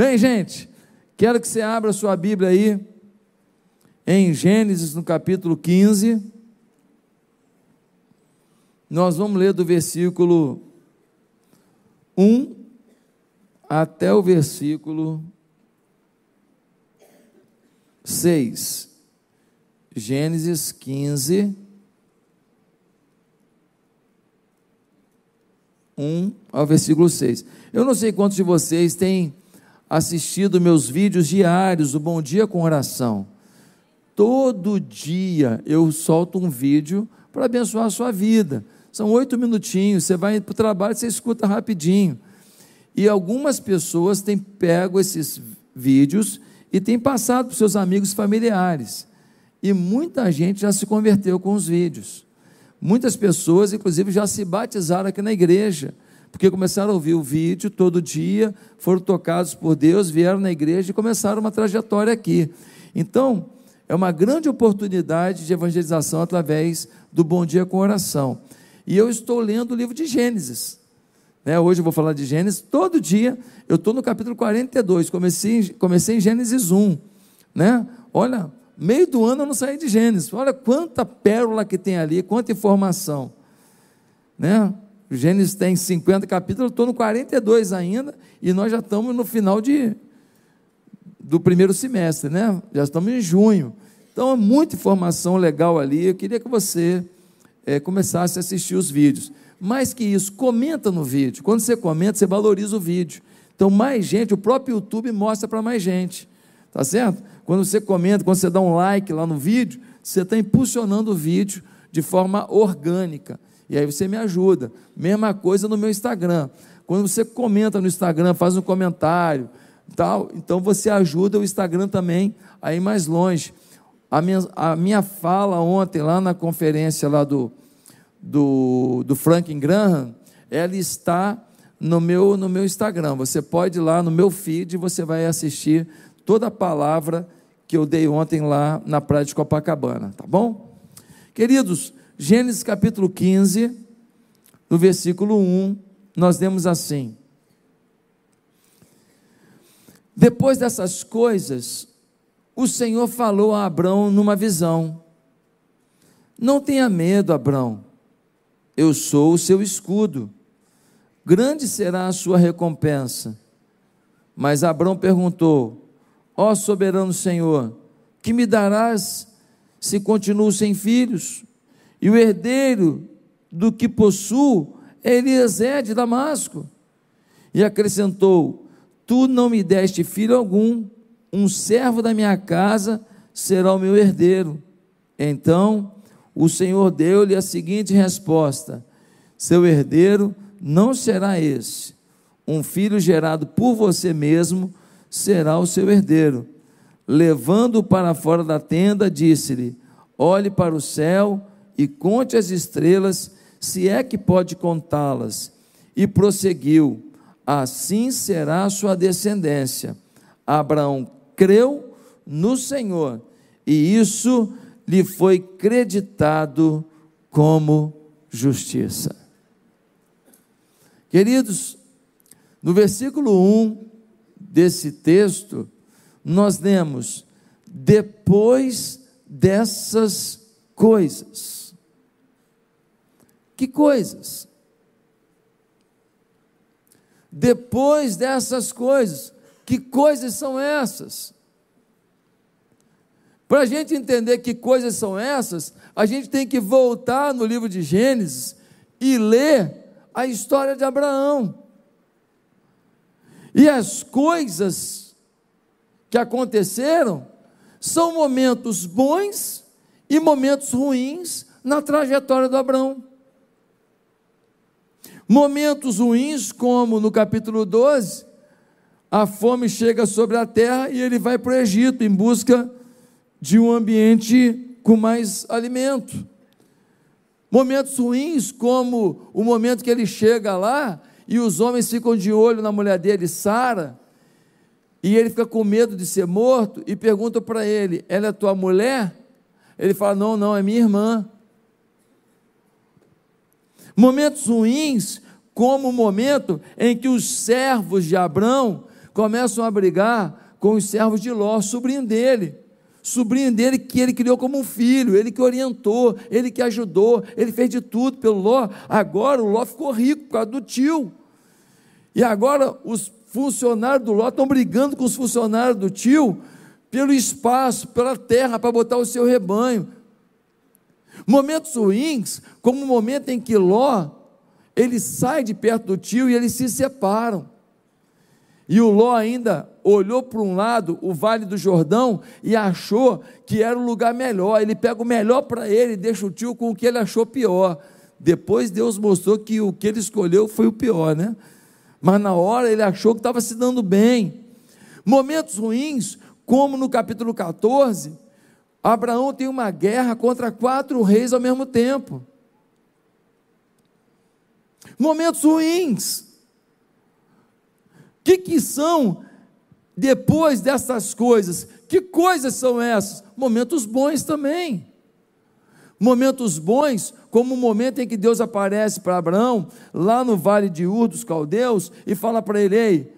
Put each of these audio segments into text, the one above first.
Bem, gente, quero que você abra sua Bíblia aí em Gênesis, no capítulo 15. Nós vamos ler do versículo 1 até o versículo 6. Gênesis 15, 1 ao versículo 6. Eu não sei quantos de vocês têm assistido meus vídeos diários, o Bom Dia com Oração. Todo dia eu solto um vídeo para abençoar a sua vida. São oito minutinhos, você vai para o trabalho, você escuta rapidinho. E algumas pessoas têm pego esses vídeos e têm passado para seus amigos familiares. E muita gente já se converteu com os vídeos. Muitas pessoas, inclusive, já se batizaram aqui na igreja, porque começaram a ouvir o vídeo todo dia, foram tocados por Deus, vieram na igreja e começaram uma trajetória aqui. Então, é uma grande oportunidade de evangelização através do Bom Dia com Oração. E eu estou lendo o livro de Gênesis. Né? Hoje eu vou falar de Gênesis. Todo dia eu estou no capítulo 42. Comecei, comecei em Gênesis 1. Né? Olha, meio do ano eu não saí de Gênesis. Olha quanta pérola que tem ali, quanta informação. Né? Gênesis tem 50 capítulos, estou no 42 ainda, e nós já estamos no final de, do primeiro semestre, né? Já estamos em junho. Então, é muita informação legal ali. Eu queria que você é, começasse a assistir os vídeos. Mais que isso, comenta no vídeo. Quando você comenta, você valoriza o vídeo. Então, mais gente, o próprio YouTube mostra para mais gente. Tá certo? Quando você comenta, quando você dá um like lá no vídeo, você está impulsionando o vídeo de forma orgânica. E aí você me ajuda. Mesma coisa no meu Instagram. Quando você comenta no Instagram, faz um comentário, tal, então você ajuda o Instagram também a ir mais longe. A minha, a minha fala ontem lá na conferência lá do, do, do Franklin Graham, ela está no meu, no meu Instagram. Você pode ir lá no meu feed, você vai assistir toda a palavra que eu dei ontem lá na praia de Copacabana, tá bom? Queridos, Gênesis capítulo 15, no versículo 1, nós lemos assim: Depois dessas coisas, o Senhor falou a Abrão numa visão: Não tenha medo, Abrão eu sou o seu escudo. Grande será a sua recompensa. Mas Abrão perguntou: Ó soberano Senhor, que me darás se continuo sem filhos? E o herdeiro do que possuo é Eliezer de Damasco. E acrescentou: Tu não me deste filho algum, um servo da minha casa será o meu herdeiro. Então o Senhor deu-lhe a seguinte resposta: Seu herdeiro não será esse. Um filho gerado por você mesmo será o seu herdeiro. Levando-o para fora da tenda, disse-lhe: Olhe para o céu e conte as estrelas, se é que pode contá-las. E prosseguiu: Assim será a sua descendência. Abraão creu no Senhor, e isso lhe foi creditado como justiça. Queridos, no versículo 1 desse texto, nós lemos: depois dessas coisas. Que coisas? Depois dessas coisas. Que coisas são essas? Para a gente entender que coisas são essas, a gente tem que voltar no livro de Gênesis e ler a história de Abraão. E as coisas que aconteceram são momentos bons e momentos ruins na trajetória do Abraão. Momentos ruins, como no capítulo 12, a fome chega sobre a terra e ele vai para o Egito em busca de um ambiente com mais alimento. Momentos ruins, como o momento que ele chega lá e os homens ficam de olho na mulher dele, Sara, e ele fica com medo de ser morto e pergunta para ele: Ela é tua mulher? Ele fala: Não, não, é minha irmã. Momentos ruins, como o momento em que os servos de Abrão começam a brigar com os servos de Ló, sobrinho dele. Sobrinho dele que ele criou como um filho, ele que orientou, ele que ajudou, ele fez de tudo pelo Ló. Agora o Ló ficou rico por causa do tio. E agora os funcionários do Ló estão brigando com os funcionários do tio pelo espaço, pela terra, para botar o seu rebanho. Momentos ruins, como o momento em que Ló, ele sai de perto do tio e eles se separam. E o Ló ainda olhou para um lado, o Vale do Jordão, e achou que era o lugar melhor. Ele pega o melhor para ele e deixa o tio com o que ele achou pior. Depois Deus mostrou que o que ele escolheu foi o pior, né? Mas na hora ele achou que estava se dando bem. Momentos ruins, como no capítulo 14, Abraão tem uma guerra contra quatro reis ao mesmo tempo. Momentos ruins. O que, que são depois dessas coisas? Que coisas são essas? Momentos bons também. Momentos bons, como o momento em que Deus aparece para Abraão, lá no vale de Ur dos Caldeus, e fala para ele: Ei,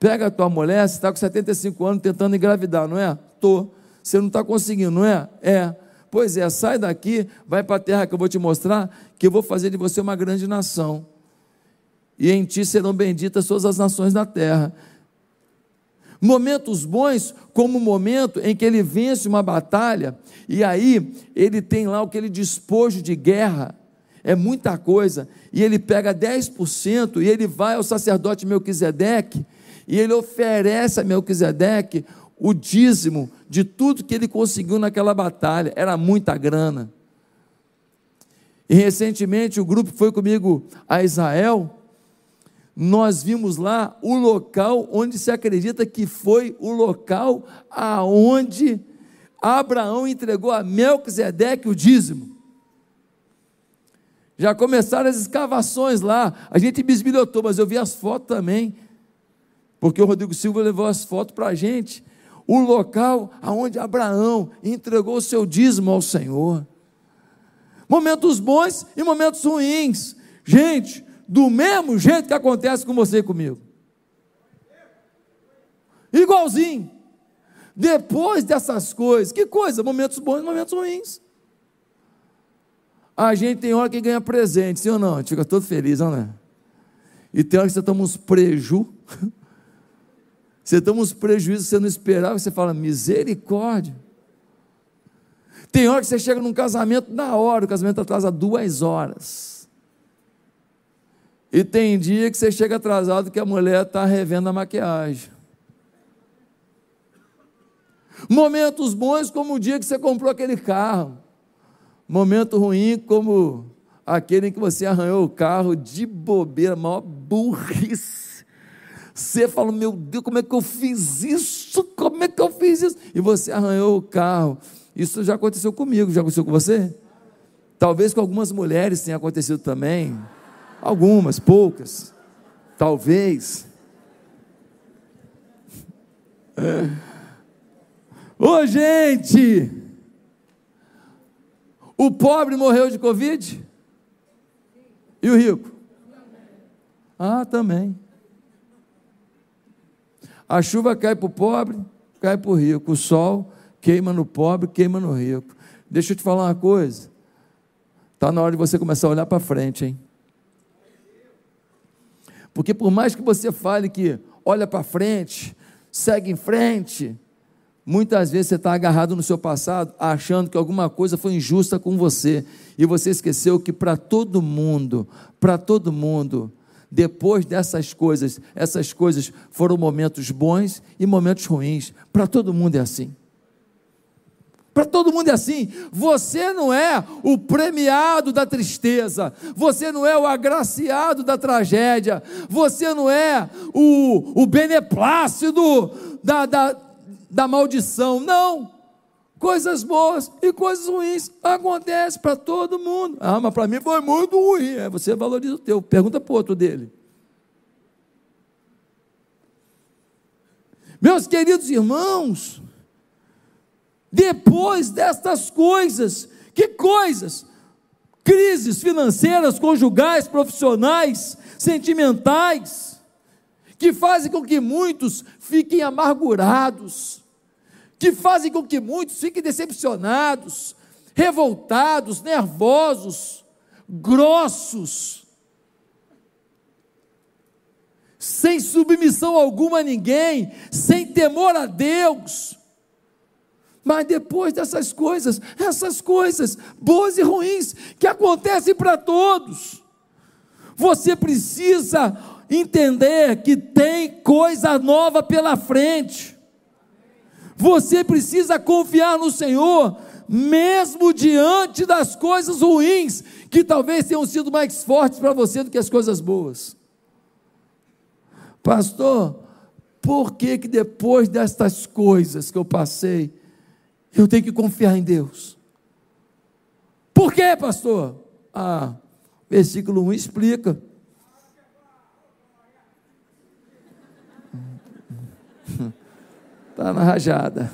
pega a tua mulher, você está com 75 anos tentando engravidar, não é? Estou. Você não está conseguindo, não é? É. Pois é, sai daqui, vai para a terra que eu vou te mostrar, que eu vou fazer de você uma grande nação. E em ti serão benditas todas as nações da terra. Momentos bons, como o momento em que ele vence uma batalha, e aí ele tem lá aquele despojo de guerra, é muita coisa, e ele pega 10% e ele vai ao sacerdote Melquisedeque, e ele oferece a Melquisedeque o dízimo de tudo que ele conseguiu naquela batalha, era muita grana. E recentemente o grupo foi comigo a Israel, nós vimos lá o local onde se acredita que foi o local aonde Abraão entregou a Melquisedeque o dízimo. Já começaram as escavações lá, a gente bisbilhotou, mas eu vi as fotos também, porque o Rodrigo Silva levou as fotos para a gente o local aonde Abraão entregou o seu dízimo ao Senhor. Momentos bons e momentos ruins. Gente, do mesmo jeito que acontece com você e comigo. Igualzinho. Depois dessas coisas, que coisa? Momentos bons e momentos ruins. A gente tem hora que ganha presente, sim ou não? A gente fica todo feliz, não é? E tem hora que você toma uns preju Você toma uns prejuízos que você não esperava, você fala, misericórdia. Tem hora que você chega num casamento na hora, o casamento atrasa duas horas. E tem dia que você chega atrasado que a mulher está revendo a maquiagem. Momentos bons como o dia que você comprou aquele carro. Momento ruim como aquele em que você arranhou o carro de bobeira, maior burrice você fala, meu Deus, como é que eu fiz isso? Como é que eu fiz isso? E você arranhou o carro. Isso já aconteceu comigo, já aconteceu com você? Talvez com algumas mulheres tenha acontecido também. Algumas, poucas. Talvez. Ô oh, gente! O pobre morreu de Covid? E o rico? Ah, também. A chuva cai para o pobre, cai para o rico. O sol queima no pobre, queima no rico. Deixa eu te falar uma coisa. Está na hora de você começar a olhar para frente, hein? Porque por mais que você fale que olha para frente, segue em frente, muitas vezes você está agarrado no seu passado, achando que alguma coisa foi injusta com você, e você esqueceu que para todo mundo, para todo mundo, depois dessas coisas, essas coisas foram momentos bons e momentos ruins. Para todo mundo é assim. Para todo mundo é assim. Você não é o premiado da tristeza. Você não é o agraciado da tragédia. Você não é o, o beneplácido da, da, da maldição. Não. Coisas boas e coisas ruins acontecem para todo mundo. Ah, mas para mim foi muito ruim. É, você valoriza o teu. Pergunta para o outro dele. Meus queridos irmãos, depois destas coisas, que coisas? Crises financeiras, conjugais, profissionais, sentimentais, que fazem com que muitos fiquem amargurados, que fazem com que muitos fiquem decepcionados, revoltados, nervosos, grossos, sem submissão alguma a ninguém, sem temor a Deus. Mas depois dessas coisas, essas coisas boas e ruins que acontecem para todos, você precisa entender que tem coisa nova pela frente. Você precisa confiar no Senhor, mesmo diante das coisas ruins, que talvez tenham sido mais fortes para você do que as coisas boas. Pastor, por que que depois destas coisas que eu passei, eu tenho que confiar em Deus? Por quê, pastor? Ah, versículo 1 explica. Está na rajada.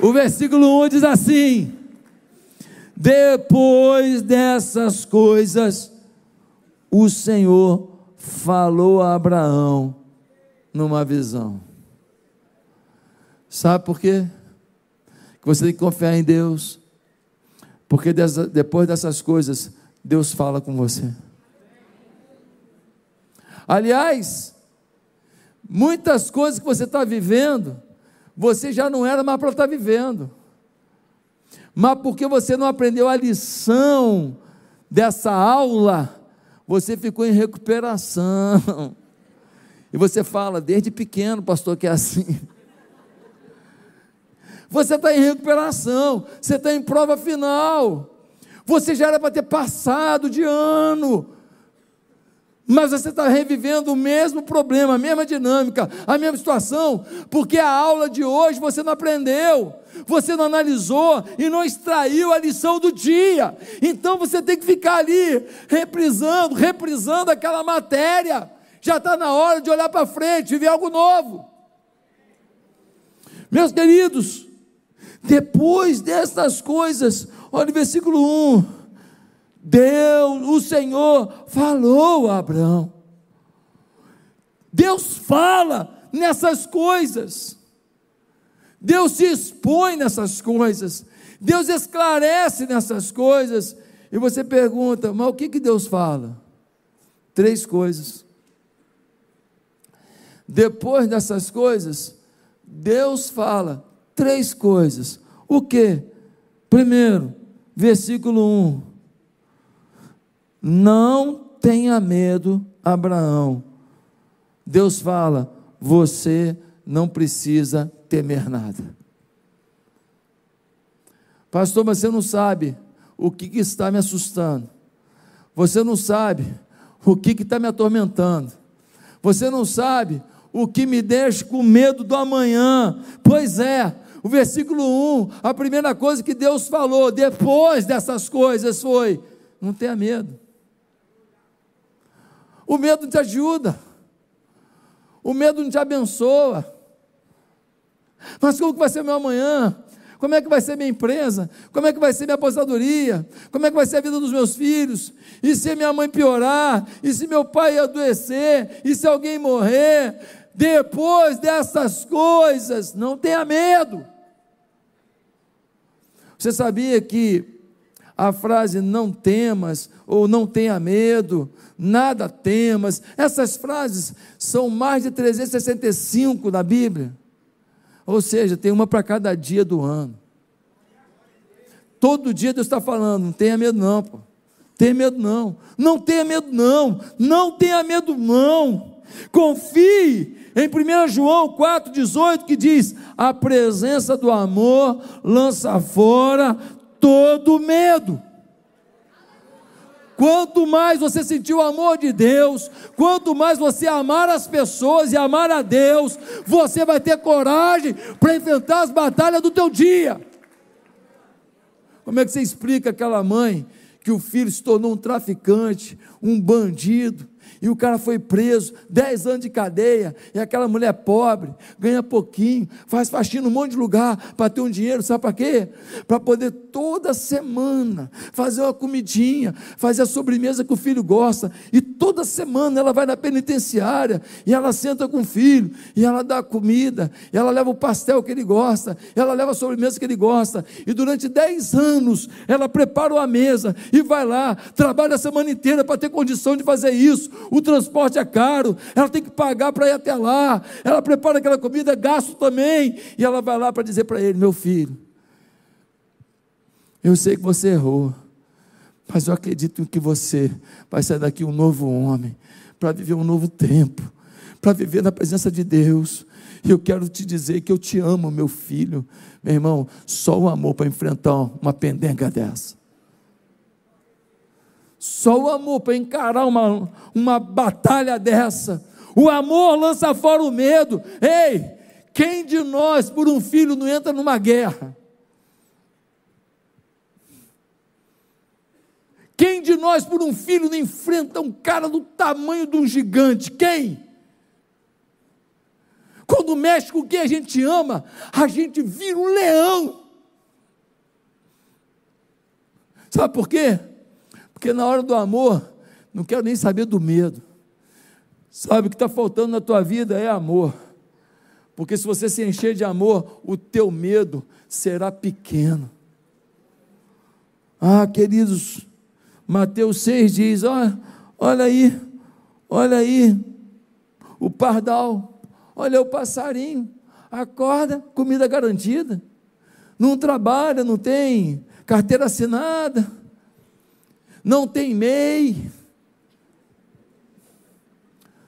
O versículo 1 diz assim: Depois dessas coisas, o Senhor falou a Abraão numa visão. Sabe por quê? Que você tem que confiar em Deus, porque depois dessas coisas, Deus fala com você. Aliás, muitas coisas que você está vivendo, você já não era mais para estar tá vivendo, mas porque você não aprendeu a lição dessa aula, você ficou em recuperação. E você fala, desde pequeno, pastor, que é assim. Você está em recuperação, você está em prova final. Você já era para ter passado de ano, mas você está revivendo o mesmo problema, a mesma dinâmica, a mesma situação, porque a aula de hoje você não aprendeu, você não analisou e não extraiu a lição do dia. Então você tem que ficar ali reprisando, reprisando aquela matéria. Já está na hora de olhar para frente, viver algo novo. Meus queridos, depois dessas coisas, olha o versículo 1 Deus, o Senhor falou a Abraão. Deus fala nessas coisas. Deus se expõe nessas coisas. Deus esclarece nessas coisas. E você pergunta, mas o que, que Deus fala? Três coisas. Depois dessas coisas, Deus fala três coisas. O que? Primeiro, versículo 1 não tenha medo, Abraão. Deus fala: você não precisa temer nada. Pastor, mas você não sabe o que, que está me assustando. Você não sabe o que está me atormentando. Você não sabe o que me deixa com medo do amanhã. Pois é, o versículo 1, a primeira coisa que Deus falou depois dessas coisas foi: não tenha medo. O medo te ajuda. O medo não te abençoa. Mas como que vai ser meu amanhã? Como é que vai ser minha empresa? Como é que vai ser minha aposentadoria? Como é que vai ser a vida dos meus filhos? E se minha mãe piorar? E se meu pai adoecer? E se alguém morrer? Depois dessas coisas, não tenha medo. Você sabia que a frase não temas ou não tenha medo nada temas. Essas frases são mais de 365 na Bíblia. Ou seja, tem uma para cada dia do ano. Todo dia Deus está falando, não tenha medo não, pô. Tenha medo não. Não tenha medo não. Não tenha medo não. Confie em 1 João 4,18 que diz: a presença do amor lança fora todo medo. Quanto mais você sentir o amor de Deus, quanto mais você amar as pessoas e amar a Deus, você vai ter coragem para enfrentar as batalhas do teu dia. Como é que você explica aquela mãe que o filho se tornou um traficante, um bandido, E o cara foi preso, 10 anos de cadeia, e aquela mulher pobre, ganha pouquinho, faz faxina um monte de lugar para ter um dinheiro, sabe para quê? Para poder toda semana fazer uma comidinha, fazer a sobremesa que o filho gosta, e toda semana ela vai na penitenciária, e ela senta com o filho, e ela dá comida, e ela leva o pastel que ele gosta, ela leva a sobremesa que ele gosta, e durante 10 anos ela prepara uma mesa, e vai lá, trabalha a semana inteira para ter condição de fazer isso o transporte é caro, ela tem que pagar para ir até lá, ela prepara aquela comida, gasto também, e ela vai lá para dizer para ele: meu filho, eu sei que você errou, mas eu acredito que você vai sair daqui um novo homem, para viver um novo tempo, para viver na presença de Deus. E eu quero te dizer que eu te amo, meu filho. Meu irmão, só o amor para enfrentar uma pendenga dessa. Só o amor para encarar uma, uma batalha dessa. O amor lança fora o medo. Ei, quem de nós, por um filho, não entra numa guerra? Quem de nós, por um filho, não enfrenta um cara do tamanho de um gigante? Quem? Quando mexe com quem a gente ama, a gente vira um leão. Sabe por quê? Porque na hora do amor, não quero nem saber do medo. Sabe o que está faltando na tua vida é amor. Porque se você se encher de amor, o teu medo será pequeno. Ah, queridos, Mateus 6 diz: olha, olha aí, olha aí, o pardal, olha o passarinho, acorda, comida garantida, não trabalha, não tem carteira assinada não tem MEI,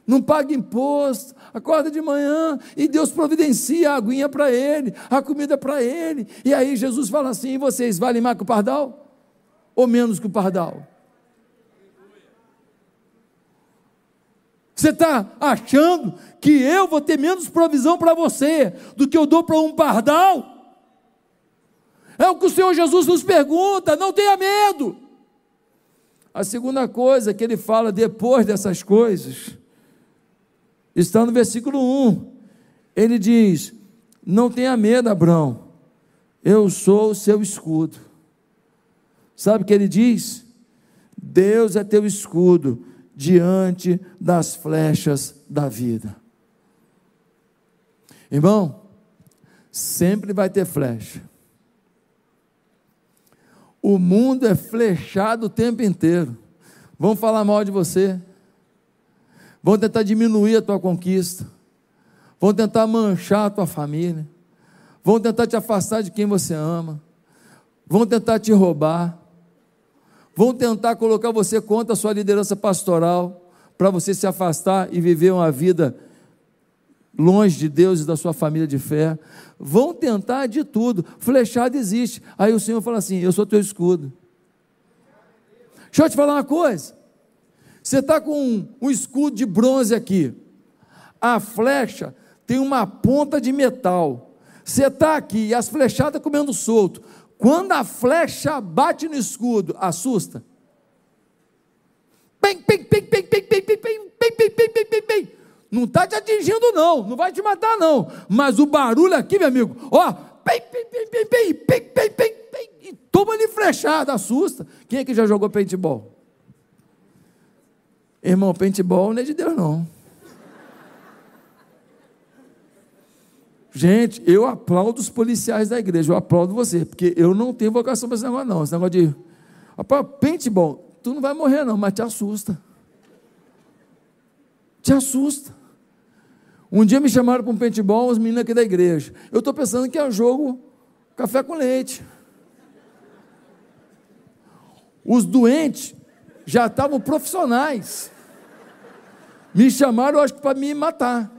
não paga imposto, acorda de manhã e Deus providencia a aguinha para ele, a comida para ele. E aí Jesus fala assim: vocês valem mais que o pardal? Ou menos que o pardal? Você está achando que eu vou ter menos provisão para você do que eu dou para um pardal? É o que o Senhor Jesus nos pergunta, não tenha medo. A segunda coisa que ele fala depois dessas coisas está no versículo 1. Ele diz: Não tenha medo, Abraão, eu sou o seu escudo. Sabe o que ele diz? Deus é teu escudo diante das flechas da vida. Irmão, sempre vai ter flecha. O mundo é flechado o tempo inteiro. Vão falar mal de você. Vão tentar diminuir a tua conquista. Vão tentar manchar a tua família. Vão tentar te afastar de quem você ama. Vão tentar te roubar. Vão tentar colocar você contra a sua liderança pastoral para você se afastar e viver uma vida longe de Deus e da sua família de fé, vão tentar de tudo. Flechada existe. Aí o Senhor fala assim: Eu sou teu escudo. Deixa eu te falar uma coisa. Você está com um, um escudo de bronze aqui. A flecha tem uma ponta de metal. Você está aqui e as flechadas comendo solto. Quando a flecha bate no escudo, assusta. Pim, pim, pim, pim, pim, pim, pim, pim, pim, pim, pim, pim, pim. Não está te atingindo, não. Não vai te matar, não. Mas o barulho aqui, meu amigo, ó, pim, pim, pim, pim, pim, pim, pim, pim, pim, e toma-lhe flechada, assusta. Quem é que já jogou paintball? Irmão, paintball não é de Deus, não. Gente, eu aplaudo os policiais da igreja, eu aplaudo você, porque eu não tenho vocação para esse negócio, não. Esse negócio de. Rapaz, paintball, tu não vai morrer, não, mas te assusta. Te assusta. Um dia me chamaram para um paintball, os meninos aqui da igreja. Eu estou pensando que é um jogo café com leite. Os doentes já estavam profissionais. Me chamaram, acho que para me matar.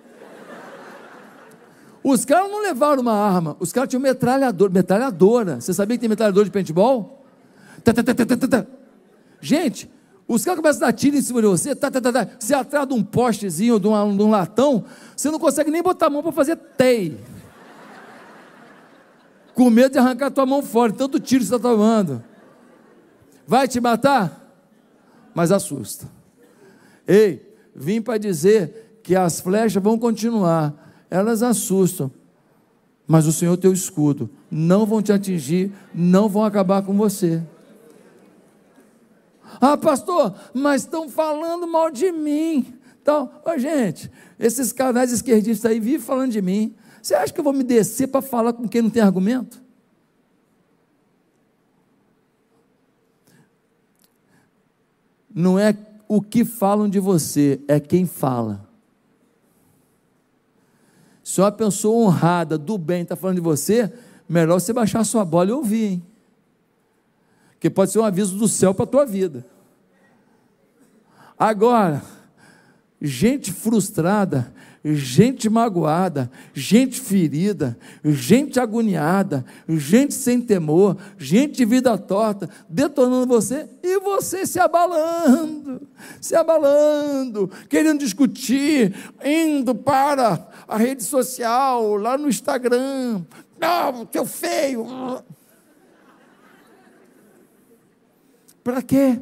Os caras não levaram uma arma, os caras tinham metralhador, metralhadora. Você sabia que tem metralhador de paintball? Gente, os caras começam a dar tiro em cima de você, tá, tá, tá, tá. você atrás de um postezinho, de, uma, de um latão, você não consegue nem botar a mão para fazer tei. Com medo de arrancar a tua mão fora, tanto tiro você está tomando. Vai te matar? Mas assusta. Ei, vim para dizer que as flechas vão continuar, elas assustam, mas o Senhor teu escudo, não vão te atingir, não vão acabar com você. Ah, pastor, mas estão falando mal de mim. Então, oh, gente, esses canais esquerdistas aí vivem falando de mim. Você acha que eu vou me descer para falar com quem não tem argumento? Não é o que falam de você, é quem fala. Se uma pessoa honrada, do bem, está falando de você, melhor você baixar sua bola e ouvir, hein? Que pode ser um aviso do céu para a tua vida. Agora, gente frustrada, gente magoada, gente ferida, gente agoniada, gente sem temor, gente de vida torta, detonando você e você se abalando, se abalando, querendo discutir, indo para a rede social, lá no Instagram. Não, teu feio. Para quê?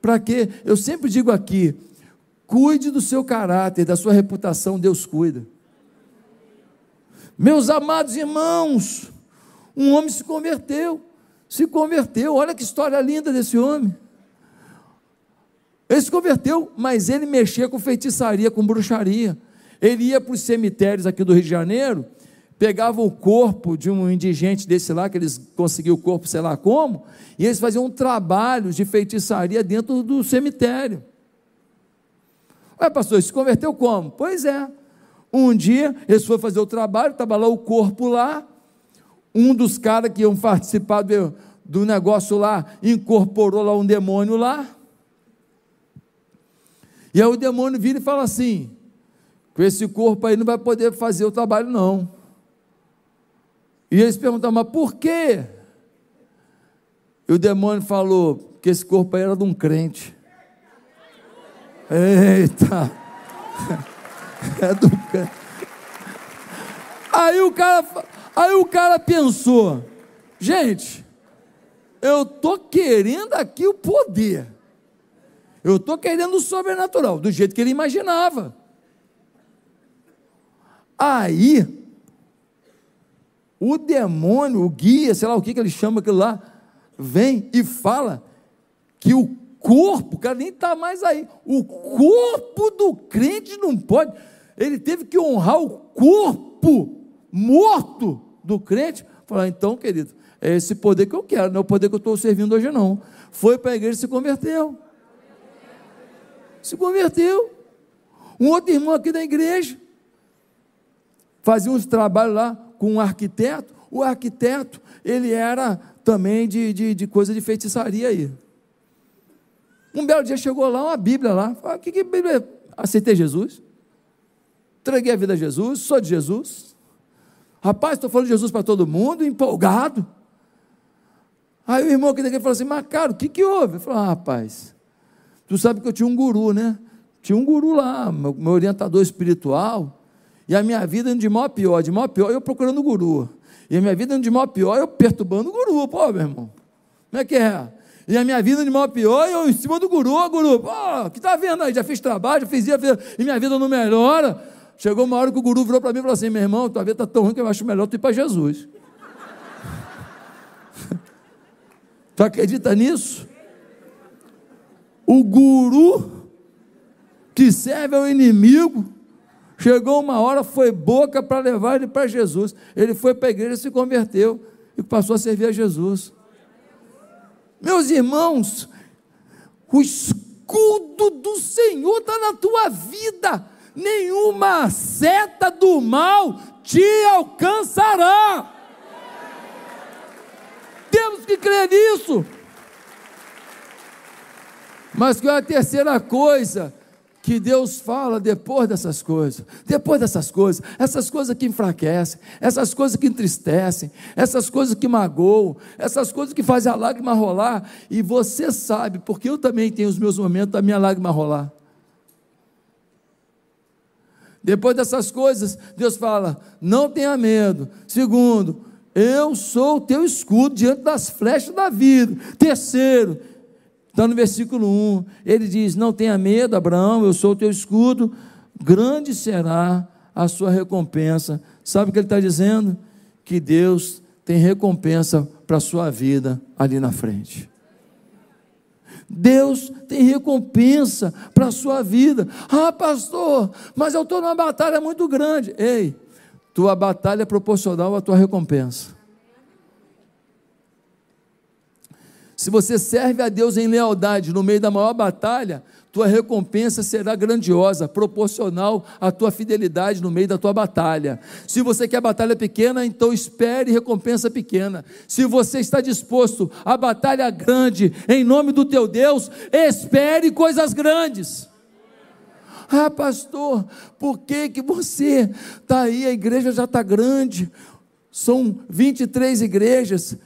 Para quê? Eu sempre digo aqui, Cuide do seu caráter, da sua reputação, Deus cuida. Meus amados irmãos, um homem se converteu, se converteu, olha que história linda desse homem. Ele se converteu, mas ele mexia com feitiçaria, com bruxaria. Ele ia para os cemitérios aqui do Rio de Janeiro, pegava o corpo de um indigente desse lá, que eles conseguiam o corpo, sei lá como, e eles faziam um trabalho de feitiçaria dentro do cemitério. Ué, pastor, se converteu como? Pois é. Um dia, eles foram fazer o trabalho, estava lá o corpo lá, um dos caras que iam participar do, do negócio lá, incorporou lá um demônio lá, e aí o demônio vira e fala assim, com esse corpo aí não vai poder fazer o trabalho não, e eles perguntam, mas por quê? E o demônio falou, que esse corpo aí era de um crente, Eita! É do Aí o cara, aí o cara pensou, gente, eu tô querendo aqui o poder. Eu tô querendo o sobrenatural, do jeito que ele imaginava. Aí o demônio, o guia, sei lá o que, que ele chama aquilo lá, vem e fala que o corpo, o cara nem está mais aí. O corpo do crente não pode. Ele teve que honrar o corpo morto do crente. Falar, então, querido, é esse poder que eu quero, não é o poder que eu estou servindo hoje, não. Foi para a igreja e se converteu. Se converteu. Um outro irmão aqui da igreja fazia uns trabalhos lá com um arquiteto. O arquiteto, ele era também de, de, de coisa de feitiçaria aí. Um belo dia chegou lá uma Bíblia lá. Falei, que, que Bíblia? Aceitei Jesus. Entreguei a vida a Jesus, sou de Jesus. Rapaz, estou falando de Jesus para todo mundo, empolgado. Aí o irmão aqui daqui falou assim, mas cara, o que, que houve? Eu ah, rapaz, tu sabe que eu tinha um guru, né? Tinha um guru lá, meu, meu orientador espiritual, e a minha vida de mal a pior, de mal a pior, eu procurando o guru. E a minha vida de mal a pior, eu perturbando o guru, pô, meu irmão. Como é que é? E a minha vida de mal a pior, eu em cima do guru, guru, pô, que tá vendo aí? Já fiz trabalho, já fiz isso, e minha vida não melhora. Chegou uma hora que o guru virou para mim e falou assim: meu irmão, tua vida está tão ruim que eu acho melhor tu ir para Jesus. tu acredita nisso? O guru que serve ao inimigo, chegou uma hora, foi boca para levar ele para Jesus. Ele foi para a igreja, se converteu e passou a servir a Jesus. Meus irmãos, o escudo do Senhor está na tua vida, nenhuma seta do mal te alcançará. Temos que crer nisso. Mas que é a terceira coisa? Que Deus fala depois dessas coisas, depois dessas coisas, essas coisas que enfraquecem, essas coisas que entristecem, essas coisas que magoam, essas coisas que fazem a lágrima rolar, e você sabe, porque eu também tenho os meus momentos da minha lágrima rolar. Depois dessas coisas, Deus fala: não tenha medo. Segundo, eu sou o teu escudo diante das flechas da vida. Terceiro, Está no versículo 1. Ele diz: Não tenha medo, Abraão, eu sou o teu escudo, grande será a sua recompensa. Sabe o que ele está dizendo? Que Deus tem recompensa para a sua vida ali na frente. Deus tem recompensa para a sua vida. Ah, pastor, mas eu estou numa batalha muito grande. Ei, tua batalha é proporcional à tua recompensa. Se você serve a Deus em lealdade no meio da maior batalha, tua recompensa será grandiosa, proporcional à tua fidelidade no meio da tua batalha. Se você quer batalha pequena, então espere recompensa pequena. Se você está disposto à batalha grande em nome do teu Deus, espere coisas grandes. Ah, pastor, por que, que você está aí? A igreja já está grande, são 23 igrejas.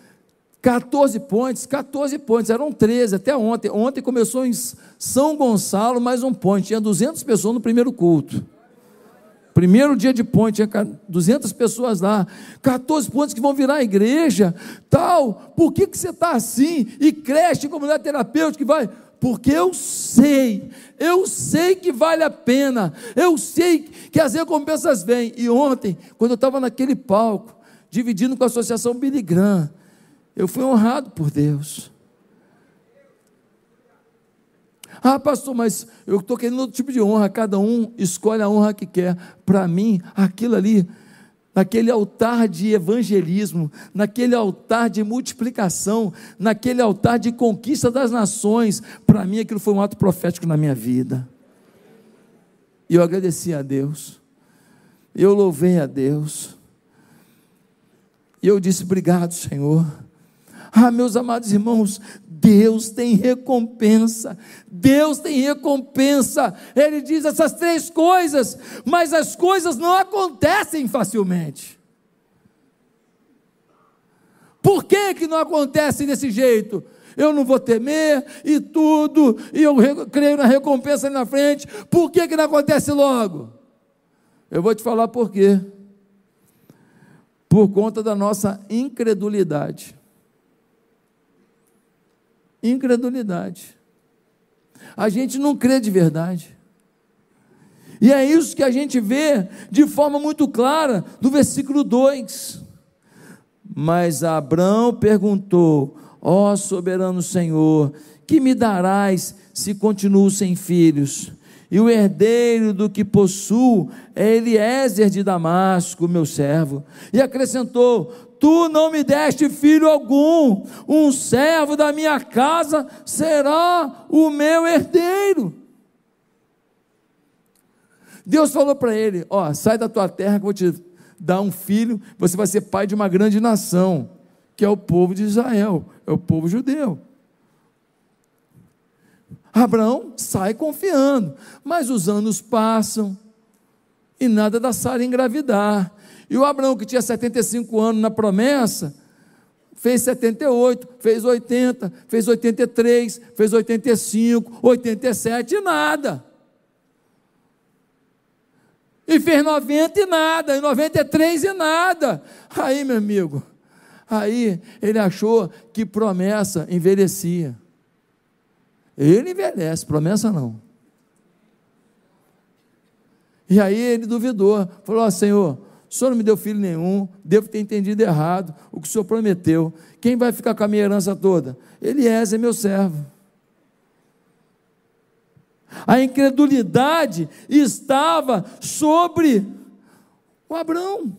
14 pontes, 14 pontes, eram 13 até ontem. Ontem começou em São Gonçalo mais um ponte, tinha 200 pessoas no primeiro culto. Primeiro dia de ponte, tinha 200 pessoas lá, 14 pontos que vão virar igreja, tal. Por que, que você está assim? E creche, comunidade terapêutica, que vai. Porque eu sei, eu sei que vale a pena, eu sei que as recompensas vêm. E ontem, quando eu estava naquele palco, dividindo com a Associação Billy Graham, eu fui honrado por Deus. Ah, pastor, mas eu estou querendo outro tipo de honra. Cada um escolhe a honra que quer. Para mim, aquilo ali, naquele altar de evangelismo, naquele altar de multiplicação, naquele altar de conquista das nações, para mim aquilo foi um ato profético na minha vida. E eu agradeci a Deus. Eu louvei a Deus. E eu disse: Obrigado, Senhor ah, meus amados irmãos, Deus tem recompensa, Deus tem recompensa. Ele diz essas três coisas, mas as coisas não acontecem facilmente. Por que, que não acontece desse jeito? Eu não vou temer e tudo, e eu creio na recompensa ali na frente. Por que, que não acontece logo? Eu vou te falar por quê. Por conta da nossa incredulidade incredulidade. A gente não crê de verdade. E é isso que a gente vê de forma muito clara no versículo 2. Mas Abraão perguntou: Ó oh, soberano Senhor, que me darás se continuo sem filhos? E o herdeiro do que possuo é Eliezer de Damasco, meu servo. E acrescentou: tu não me deste filho algum, um servo da minha casa será o meu herdeiro. Deus falou para ele: Ó, sai da tua terra que eu vou te dar um filho, você vai ser pai de uma grande nação, que é o povo de Israel, é o povo judeu. Abraão sai confiando, mas os anos passam e nada da Sara engravidar. E o Abraão, que tinha 75 anos na promessa, fez 78, fez 80, fez 83, fez 85, 87 e nada. E fez 90 e nada, e 93 e nada. Aí, meu amigo, aí ele achou que promessa envelhecia. Ele envelhece, promessa não. E aí ele duvidou, falou: oh, Senhor, o senhor não me deu filho nenhum, devo ter entendido errado o que o senhor prometeu. Quem vai ficar com a minha herança toda? Eliezer, meu servo. A incredulidade estava sobre o Abraão.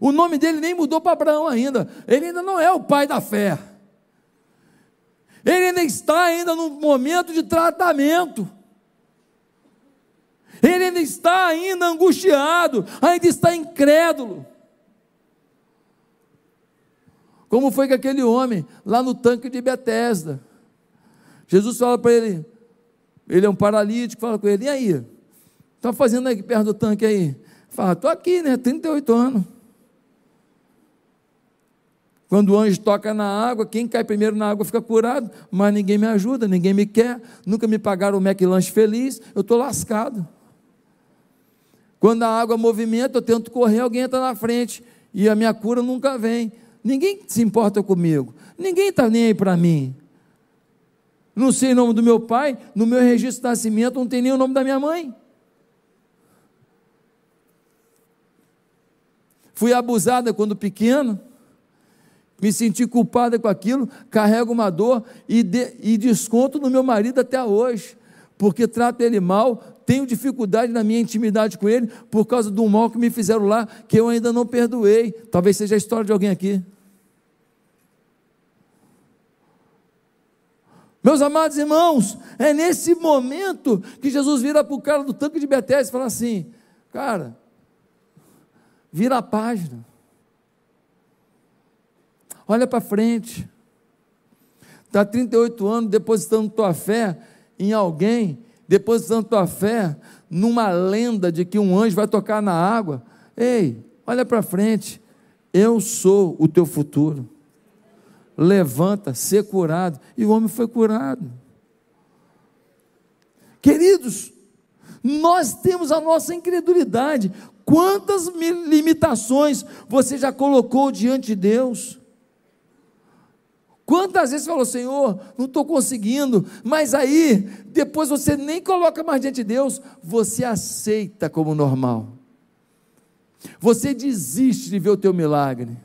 O nome dele nem mudou para Abraão ainda. Ele ainda não é o pai da fé. Ele ainda está ainda no momento de tratamento. Ele ainda está ainda angustiado, ainda está incrédulo. Como foi com aquele homem lá no tanque de Betesda? Jesus fala para ele, ele é um paralítico, fala com ele, e aí? Está fazendo aqui perto do tanque aí? Fala, estou aqui, né? 38 anos. Quando o anjo toca na água, quem cai primeiro na água fica curado, mas ninguém me ajuda, ninguém me quer, nunca me pagaram o McLanche feliz, eu estou lascado. Quando a água movimenta, eu tento correr, alguém entra na frente e a minha cura nunca vem. Ninguém se importa comigo, ninguém está nem aí para mim. Não sei o nome do meu pai, no meu registro de nascimento não tem nem o nome da minha mãe. Fui abusada quando pequeno, me senti culpada com aquilo, carrego uma dor e, de, e desconto no meu marido até hoje, porque trato ele mal, tenho dificuldade na minha intimidade com ele por causa do mal que me fizeram lá, que eu ainda não perdoei. Talvez seja a história de alguém aqui. Meus amados irmãos, é nesse momento que Jesus vira para o cara do tanque de Betesda e fala assim: Cara, vira a página, olha para frente. Está 38 anos depositando tua fé em alguém, depositando tua fé numa lenda de que um anjo vai tocar na água. Ei, olha para frente, eu sou o teu futuro levanta, ser curado. E o homem foi curado. Queridos, nós temos a nossa incredulidade. Quantas limitações você já colocou diante de Deus? Quantas vezes falou, Senhor, não estou conseguindo, mas aí, depois você nem coloca mais diante de Deus, você aceita como normal. Você desiste de ver o teu milagre.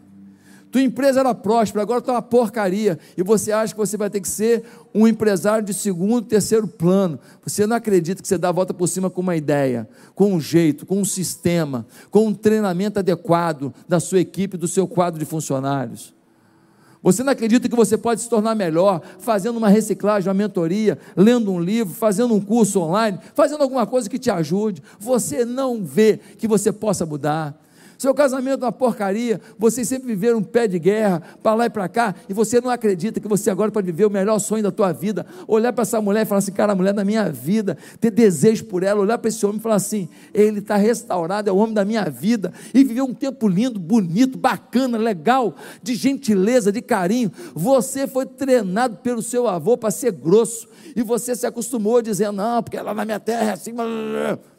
Tua empresa era próspera, agora está uma porcaria. E você acha que você vai ter que ser um empresário de segundo, terceiro plano. Você não acredita que você dá a volta por cima com uma ideia, com um jeito, com um sistema, com um treinamento adequado da sua equipe, do seu quadro de funcionários. Você não acredita que você pode se tornar melhor fazendo uma reciclagem, uma mentoria, lendo um livro, fazendo um curso online, fazendo alguma coisa que te ajude. Você não vê que você possa mudar. Seu casamento é uma porcaria, vocês sempre viveram um pé de guerra, para lá e para cá, e você não acredita que você agora pode viver o melhor sonho da tua vida. Olhar para essa mulher e falar assim, cara, a mulher da minha vida, ter desejo por ela, olhar para esse homem e falar assim, ele está restaurado, é o homem da minha vida, e viver um tempo lindo, bonito, bacana, legal, de gentileza, de carinho. Você foi treinado pelo seu avô para ser grosso, e você se acostumou dizendo, não, porque lá na minha terra é assim. Blá, blá, blá.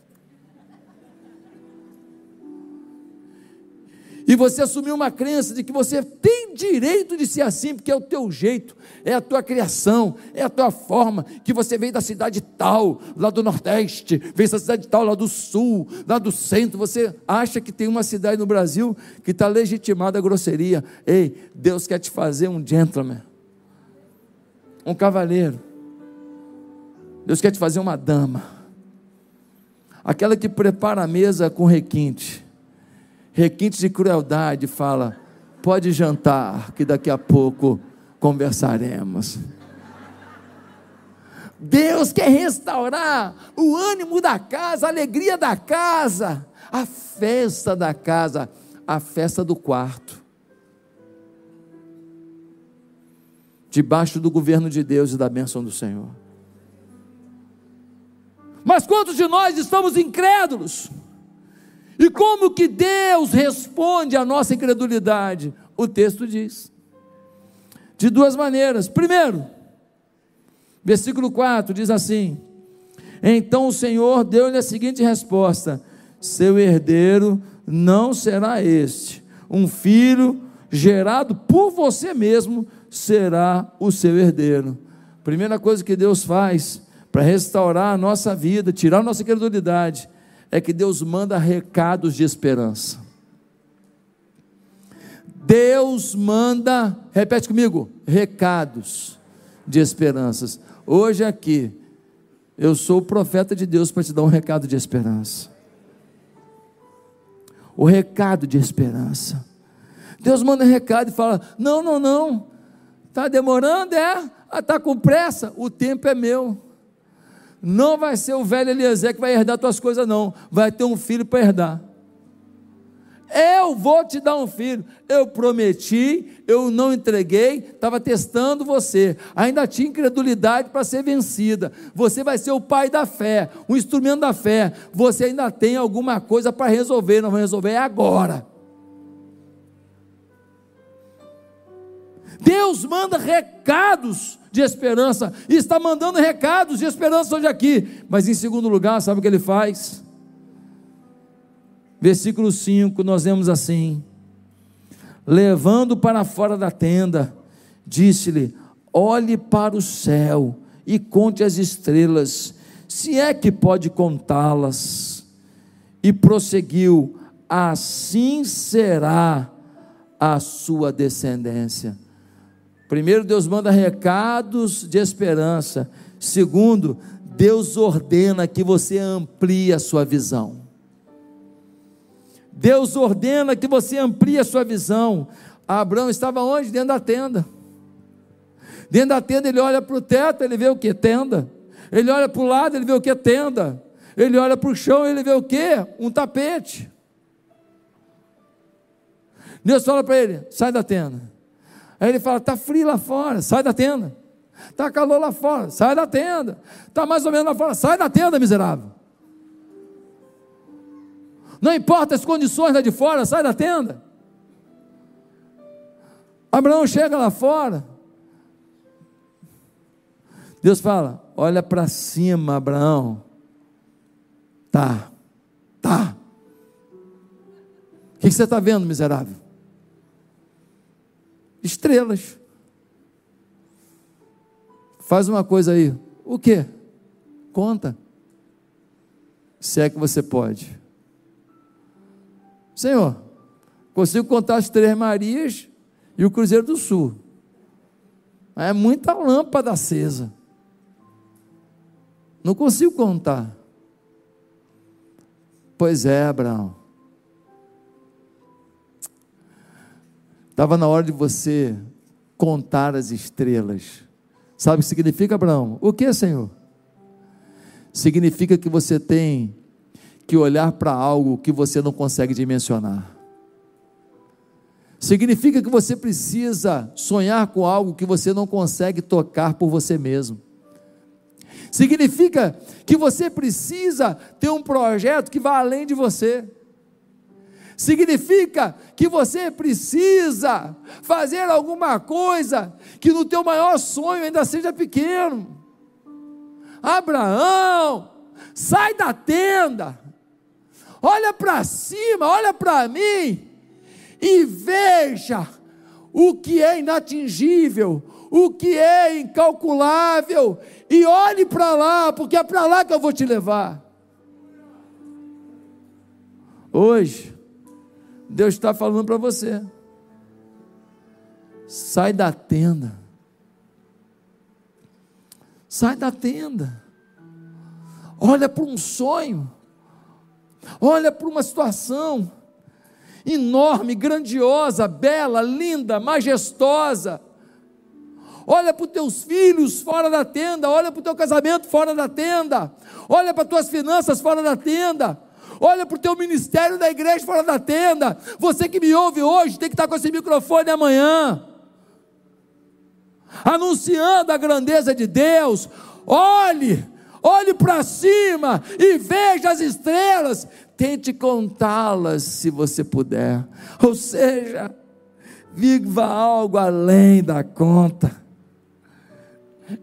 E você assumiu uma crença de que você tem direito de ser assim, porque é o teu jeito, é a tua criação, é a tua forma, que você veio da cidade tal, lá do Nordeste, veio da cidade tal, lá do Sul, lá do Centro. Você acha que tem uma cidade no Brasil que está legitimada a grosseria. Ei, Deus quer te fazer um gentleman, um cavaleiro. Deus quer te fazer uma dama, aquela que prepara a mesa com requinte requintes de crueldade, fala: pode jantar, que daqui a pouco conversaremos. Deus quer restaurar o ânimo da casa, a alegria da casa, a festa da casa, a festa do quarto. Debaixo do governo de Deus e da bênção do Senhor. Mas quantos de nós estamos incrédulos? E como que Deus responde à nossa incredulidade? O texto diz. De duas maneiras. Primeiro, versículo 4 diz assim: Então o Senhor deu-lhe a seguinte resposta: Seu herdeiro não será este, um filho gerado por você mesmo será o seu herdeiro. Primeira coisa que Deus faz para restaurar a nossa vida, tirar a nossa incredulidade, é que Deus manda recados de esperança. Deus manda, repete comigo, recados de esperanças. Hoje aqui, eu sou o profeta de Deus para te dar um recado de esperança. O recado de esperança. Deus manda recado e fala: não, não, não, está demorando, é? Está com pressa, o tempo é meu. Não vai ser o velho Eliezer que vai herdar tuas coisas, não. Vai ter um filho para herdar. Eu vou te dar um filho. Eu prometi, eu não entreguei, estava testando você. Ainda tinha incredulidade para ser vencida. Você vai ser o pai da fé, o instrumento da fé. Você ainda tem alguma coisa para resolver, não vai resolver agora. Deus manda recados de esperança, e está mandando recados de esperança hoje aqui, mas em segundo lugar, sabe o que ele faz? Versículo 5, nós vemos assim: levando para fora da tenda, disse-lhe: olhe para o céu e conte as estrelas, se é que pode contá-las. E prosseguiu: assim será a sua descendência. Primeiro, Deus manda recados de esperança. Segundo, Deus ordena que você amplie a sua visão. Deus ordena que você amplie a sua visão. Abraão estava onde? Dentro da tenda. Dentro da tenda ele olha para o teto, ele vê o que? Tenda. Ele olha para o lado, ele vê o que? Tenda. Ele olha para o chão, ele vê o que? Um tapete. Deus fala para ele: sai da tenda. Aí ele fala: está frio lá fora, sai da tenda. Está calor lá fora, sai da tenda. Está mais ou menos lá fora, sai da tenda, miserável. Não importa as condições lá de fora, sai da tenda. Abraão chega lá fora. Deus fala: olha para cima, Abraão. Tá, tá. O que você está vendo, miserável? Estrelas. Faz uma coisa aí. O que? Conta. Se é que você pode. Senhor, consigo contar as três Marias e o Cruzeiro do Sul. É muita lâmpada acesa. Não consigo contar. Pois é, Abraão. Estava na hora de você contar as estrelas. Sabe o que significa, Abraão? O que, Senhor? Significa que você tem que olhar para algo que você não consegue dimensionar. Significa que você precisa sonhar com algo que você não consegue tocar por você mesmo. Significa que você precisa ter um projeto que vá além de você significa que você precisa fazer alguma coisa que no teu maior sonho ainda seja pequeno. Abraão, sai da tenda, olha para cima, olha para mim e veja o que é inatingível, o que é incalculável, e olhe para lá, porque é para lá que eu vou te levar. Hoje, Deus está falando para você. Sai da tenda. Sai da tenda. Olha para um sonho. Olha para uma situação enorme, grandiosa, bela, linda, majestosa. Olha para os teus filhos fora da tenda, olha para o teu casamento fora da tenda, olha para as tuas finanças fora da tenda, olha para o teu ministério da igreja fora da tenda. Você que me ouve hoje tem que estar com esse microfone amanhã, anunciando a grandeza de Deus. Olhe, olhe para cima e veja as estrelas. Tente contá-las se você puder. Ou seja, viva algo além da conta.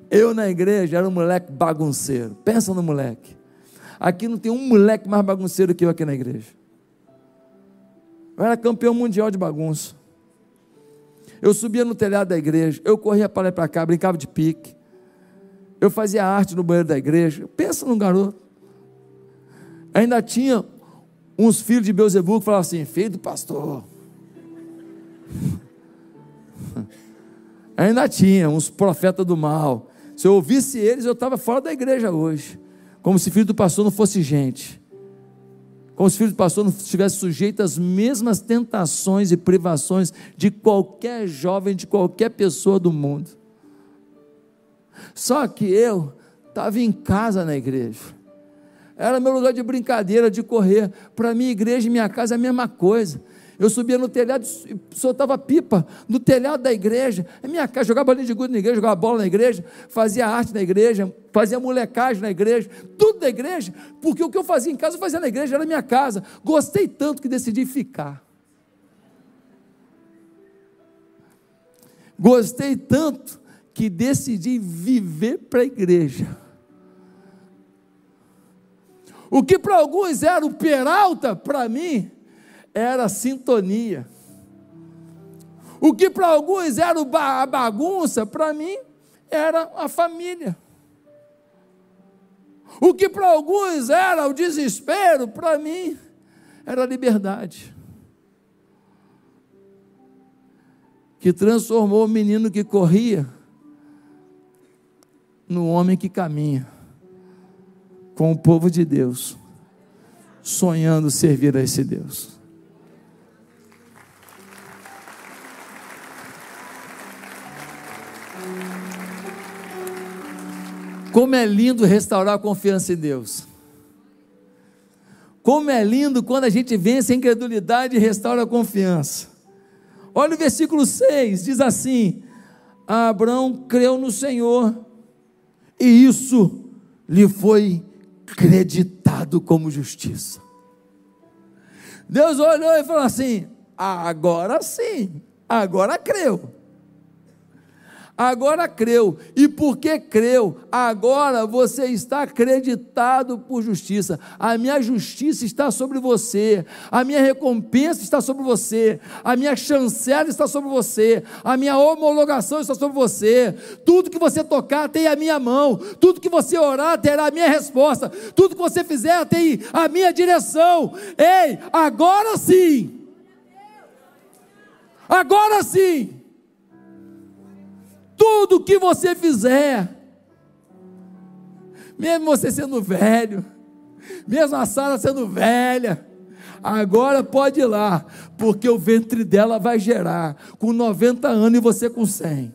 Eu na igreja era um moleque bagunceiro. Pensa no moleque. Aqui não tem um moleque mais bagunceiro que eu aqui na igreja. Eu era campeão mundial de bagunça. Eu subia no telhado da igreja, eu corria para lá e para cá, brincava de pique. Eu fazia arte no banheiro da igreja. Pensa num garoto. Ainda tinha uns filhos de Beuzebu que falavam assim: filho do pastor. Ainda tinha uns profetas do mal. Se eu ouvisse eles, eu estava fora da igreja hoje como se filho do pastor não fosse gente, como se filho do pastor não estivesse sujeito às mesmas tentações e privações de qualquer jovem, de qualquer pessoa do mundo. Só que eu estava em casa na igreja, era meu lugar de brincadeira, de correr. Para mim, igreja e minha casa é a mesma coisa. Eu subia no telhado e soltava pipa no telhado da igreja. Minha casa, jogava bolinha de gude na igreja, jogava bola na igreja, fazia arte na igreja, fazia molecagem na igreja, tudo na igreja, porque o que eu fazia em casa, eu fazia na igreja, era minha casa. Gostei tanto que decidi ficar. Gostei tanto que decidi viver para a igreja. O que para alguns era o Peralta, para mim, era sintonia. O que para alguns era a bagunça, para mim era a família. O que para alguns era o desespero, para mim era a liberdade. Que transformou o menino que corria no homem que caminha com o povo de Deus, sonhando servir a esse Deus. Como é lindo restaurar a confiança em Deus. Como é lindo quando a gente vence a incredulidade e restaura a confiança. Olha o versículo 6, diz assim: Abraão creu no Senhor, e isso lhe foi creditado como justiça. Deus olhou e falou assim: agora sim, agora creu agora creu. E porque creu, agora você está acreditado por justiça. A minha justiça está sobre você, a minha recompensa está sobre você, a minha chancela está sobre você, a minha homologação está sobre você. Tudo que você tocar tem a minha mão, tudo que você orar terá a minha resposta, tudo que você fizer tem a minha direção. Ei, agora sim. Agora sim tudo que você fizer, mesmo você sendo velho, mesmo a Sara sendo velha, agora pode ir lá, porque o ventre dela vai gerar com 90 anos e você com 100.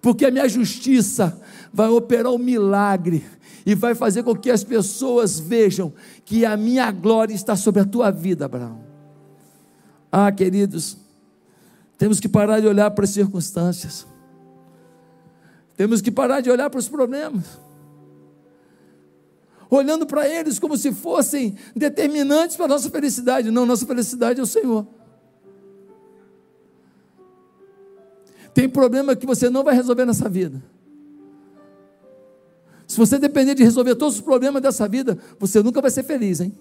Porque a minha justiça vai operar um milagre e vai fazer com que as pessoas vejam que a minha glória está sobre a tua vida, Abraão. Ah, queridos, temos que parar de olhar para as circunstâncias. Temos que parar de olhar para os problemas. Olhando para eles como se fossem determinantes para a nossa felicidade. Não, nossa felicidade é o Senhor. Tem problema que você não vai resolver nessa vida. Se você depender de resolver todos os problemas dessa vida, você nunca vai ser feliz, hein?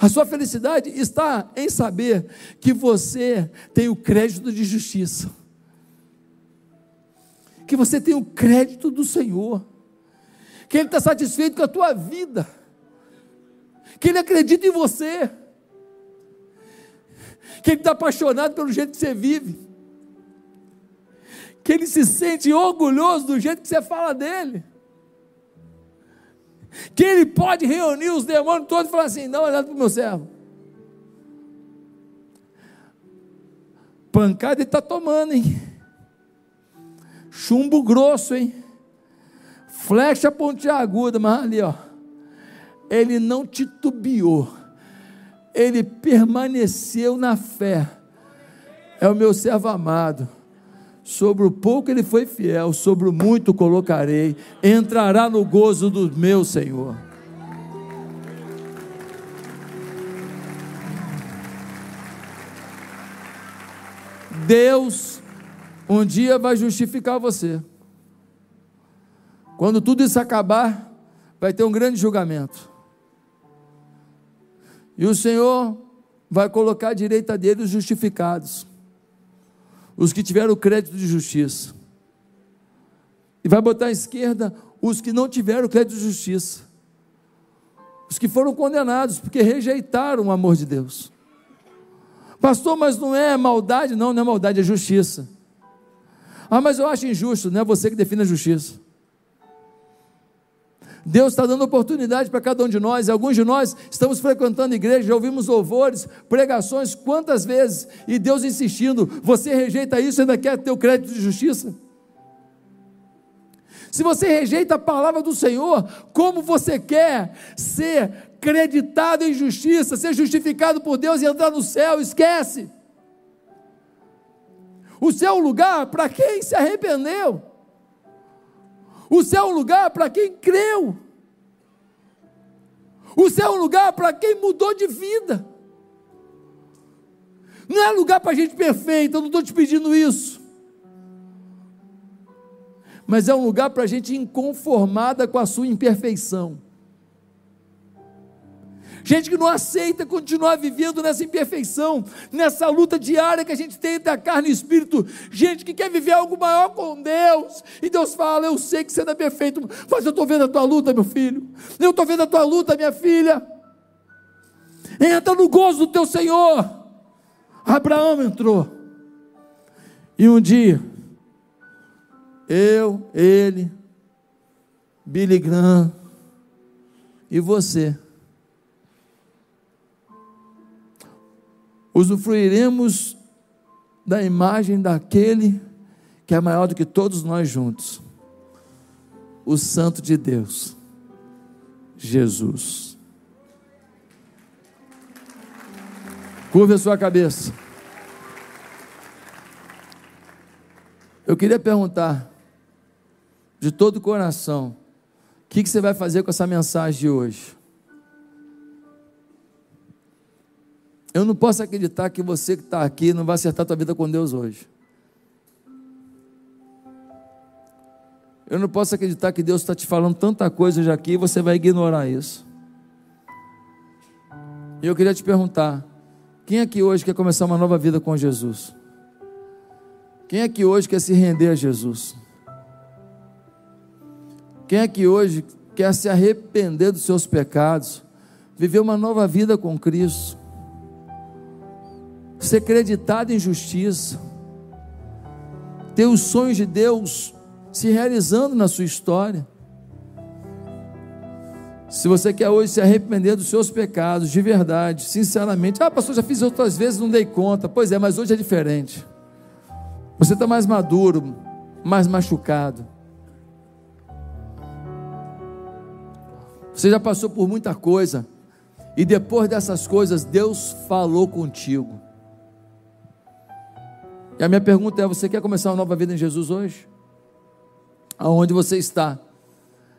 A sua felicidade está em saber que você tem o crédito de justiça, que você tem o crédito do Senhor, que Ele está satisfeito com a tua vida, que Ele acredita em você, que Ele está apaixonado pelo jeito que você vive, que Ele se sente orgulhoso do jeito que você fala dele que ele pode reunir os demônios todos e falar assim: não olhando para o meu servo. Pancada ele está tomando, hein? Chumbo grosso, hein? Flecha pontiaguda, mas ali, ó. Ele não titubeou. Ele permaneceu na fé. É o meu servo amado Sobre o pouco ele foi fiel, sobre o muito colocarei. Entrará no gozo do meu Senhor. Deus um dia vai justificar você. Quando tudo isso acabar, vai ter um grande julgamento. E o Senhor vai colocar à direita dele os justificados os que tiveram crédito de justiça. E vai botar à esquerda os que não tiveram crédito de justiça. Os que foram condenados porque rejeitaram o amor de Deus. Pastor, mas não é maldade? Não, não é maldade, é justiça. Ah, mas eu acho injusto, não é você que define a justiça. Deus está dando oportunidade para cada um de nós. Alguns de nós estamos frequentando igreja, já ouvimos louvores, pregações quantas vezes, e Deus insistindo: você rejeita isso e ainda quer ter o crédito de justiça? Se você rejeita a palavra do Senhor, como você quer ser creditado em justiça, ser justificado por Deus e entrar no céu? Esquece. O céu é lugar para quem se arrependeu. O céu é um lugar para quem creu. O céu é um lugar para quem mudou de vida. Não é lugar para gente perfeita, eu não estou te pedindo isso. Mas é um lugar para gente inconformada com a sua imperfeição. Gente que não aceita continuar vivendo nessa imperfeição, nessa luta diária que a gente tem entre a carne e o espírito, gente que quer viver algo maior com Deus, e Deus fala: Eu sei que você não é perfeito, mas eu estou vendo a tua luta, meu filho, eu estou vendo a tua luta, minha filha. Entra no gozo do teu Senhor. Abraão entrou. E um dia, eu, ele, Billy Graham e você, usufruiremos da imagem daquele que é maior do que todos nós juntos, o Santo de Deus, Jesus. Curva a sua cabeça. Eu queria perguntar, de todo o coração, o que, que você vai fazer com essa mensagem de hoje? Eu não posso acreditar que você que está aqui não vai acertar a tua vida com Deus hoje. Eu não posso acreditar que Deus está te falando tanta coisa já aqui e você vai ignorar isso. E eu queria te perguntar: quem aqui hoje quer começar uma nova vida com Jesus? Quem aqui hoje quer se render a Jesus? Quem aqui hoje quer se arrepender dos seus pecados, viver uma nova vida com Cristo, ser acreditado em justiça, ter os sonhos de Deus se realizando na sua história? Se você quer hoje se arrepender dos seus pecados de verdade, sinceramente, ah, pastor, já fiz outras vezes, não dei conta. Pois é, mas hoje é diferente. Você está mais maduro, mais machucado. Você já passou por muita coisa, e depois dessas coisas, Deus falou contigo. E a minha pergunta é: você quer começar uma nova vida em Jesus hoje? Aonde você está?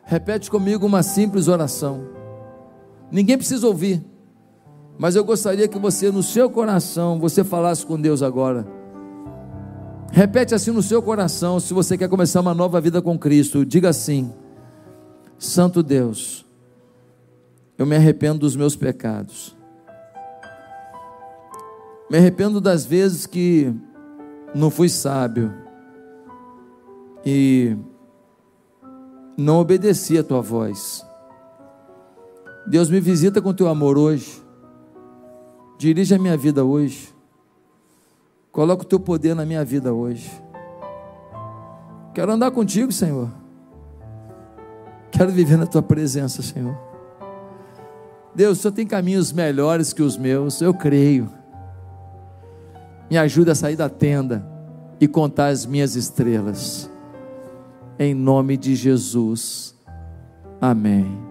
Repete comigo uma simples oração. Ninguém precisa ouvir, mas eu gostaria que você, no seu coração, você falasse com Deus agora. Repete assim no seu coração, se você quer começar uma nova vida com Cristo, diga assim: Santo Deus, eu me arrependo dos meus pecados. Me arrependo das vezes que não fui sábio e não obedeci a tua voz. Deus me visita com teu amor hoje. Dirige a minha vida hoje. Coloca o teu poder na minha vida hoje. Quero andar contigo, Senhor. Quero viver na tua presença, Senhor. Deus, o Senhor tem caminhos melhores que os meus, eu creio. Me ajuda a sair da tenda e contar as minhas estrelas em nome de Jesus. Amém.